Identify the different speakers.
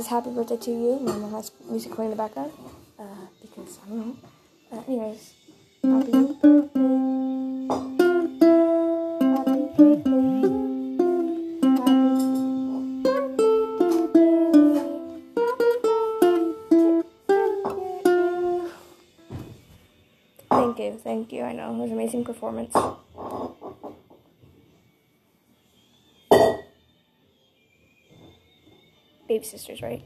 Speaker 1: says happy birthday to you. My mom has music playing in the background. Uh, because I don't know. Uh, anyways, happy. Thank you, thank you. I know it was an amazing performance. Baby sisters, right?